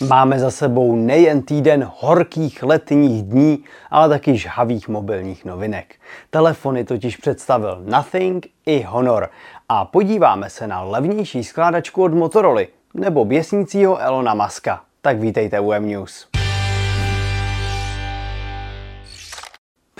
Máme za sebou nejen týden horkých letních dní, ale taky žhavých mobilních novinek. Telefony totiž představil Nothing i Honor a podíváme se na levnější skládačku od Motorola nebo běsnícího Elona Muska. Tak vítejte u M-News.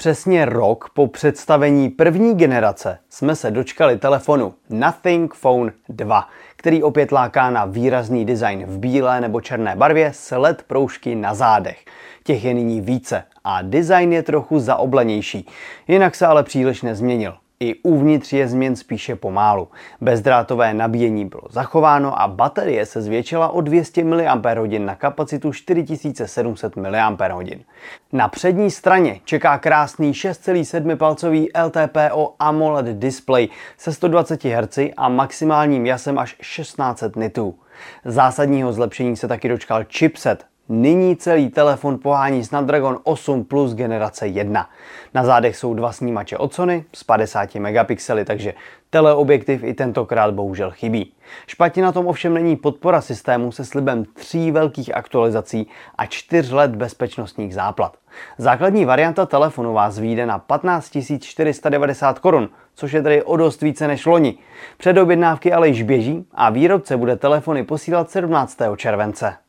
Přesně rok po představení první generace jsme se dočkali telefonu Nothing Phone 2, který opět láká na výrazný design v bílé nebo černé barvě s LED proužky na zádech. Těch je nyní více a design je trochu zaoblenější, jinak se ale příliš nezměnil. I uvnitř je změn spíše pomálu. Bezdrátové nabíjení bylo zachováno a baterie se zvětšila o 200 mAh na kapacitu 4700 mAh. Na přední straně čeká krásný 6,7 palcový LTPO AMOLED display se 120 Hz a maximálním jasem až 1600 nitů. Zásadního zlepšení se taky dočkal chipset Nyní celý telefon pohání Snapdragon 8 Plus generace 1. Na zádech jsou dva snímače od Sony s 50 megapixely, takže teleobjektiv i tentokrát bohužel chybí. Špatně na tom ovšem není podpora systému se slibem tří velkých aktualizací a čtyř let bezpečnostních záplat. Základní varianta telefonu vás vyjde na 15 490 korun, což je tedy o dost více než loni. Předobjednávky ale již běží a výrobce bude telefony posílat 17. července.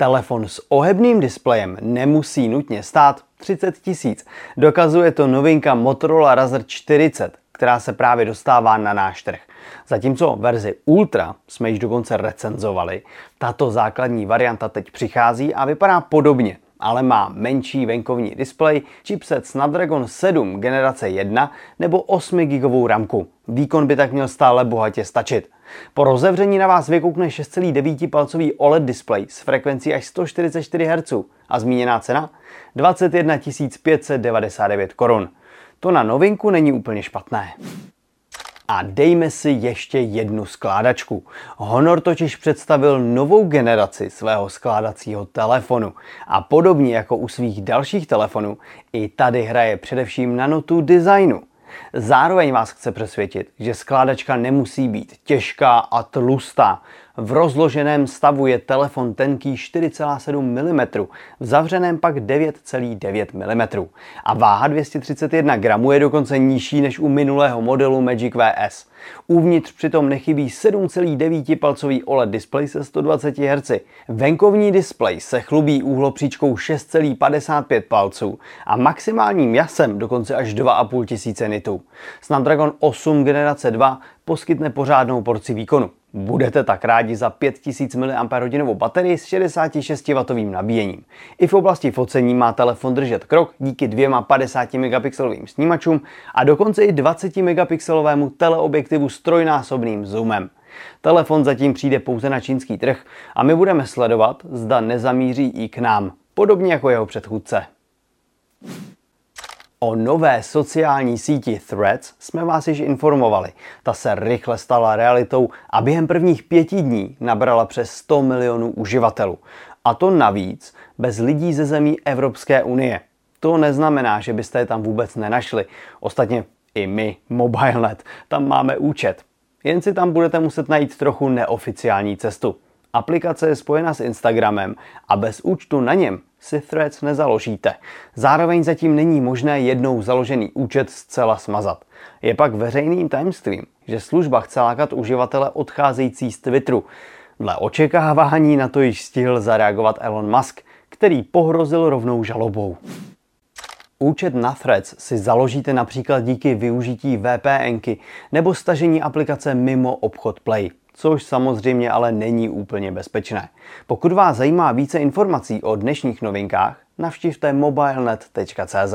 Telefon s ohebným displejem nemusí nutně stát 30 tisíc. Dokazuje to novinka Motorola Razr 40, která se právě dostává na náš trh. Zatímco verzi Ultra jsme již dokonce recenzovali, tato základní varianta teď přichází a vypadá podobně ale má menší venkovní displej, chipset Snapdragon 7 generace 1 nebo 8 GB ramku. Výkon by tak měl stále bohatě stačit. Po rozevření na vás vykoukne 6,9 palcový OLED displej s frekvencí až 144 Hz a zmíněná cena 21 599 korun. To na novinku není úplně špatné. A dejme si ještě jednu skládačku. Honor totiž představil novou generaci svého skládacího telefonu. A podobně jako u svých dalších telefonů, i tady hraje především na notu designu. Zároveň vás chce přesvědčit, že skládačka nemusí být těžká a tlustá. V rozloženém stavu je telefon tenký 4,7 mm, v zavřeném pak 9,9 mm. A váha 231 gramů je dokonce nižší než u minulého modelu Magic VS. Uvnitř přitom nechybí 7,9 palcový OLED display se 120 Hz. Venkovní displej se chlubí úhlopříčkou 6,55 palců a maximálním jasem dokonce až 2,5 tisíce nitů. Snapdragon 8 generace 2 poskytne pořádnou porci výkonu. Budete tak rádi za 5000 mAh baterii s 66W nabíjením. I v oblasti focení má telefon držet krok díky dvěma 50 megapixelovým snímačům a dokonce i 20 megapixelovému teleobjektivu s trojnásobným zoomem. Telefon zatím přijde pouze na čínský trh a my budeme sledovat, zda nezamíří i k nám, podobně jako jeho předchůdce. O nové sociální síti Threads jsme vás již informovali. Ta se rychle stala realitou a během prvních pěti dní nabrala přes 100 milionů uživatelů. A to navíc bez lidí ze zemí Evropské unie. To neznamená, že byste je tam vůbec nenašli. Ostatně i my, MobileNet, tam máme účet. Jen si tam budete muset najít trochu neoficiální cestu. Aplikace je spojena s Instagramem a bez účtu na něm si Threads nezaložíte. Zároveň zatím není možné jednou založený účet zcela smazat. Je pak veřejným tajemstvím, že služba chce lákat uživatele odcházející z Twitteru. Dle očekávání na to již stihl zareagovat Elon Musk, který pohrozil rovnou žalobou. Účet na Threads si založíte například díky využití VPNky nebo stažení aplikace mimo obchod Play což samozřejmě ale není úplně bezpečné. Pokud vás zajímá více informací o dnešních novinkách, navštivte mobilenet.cz.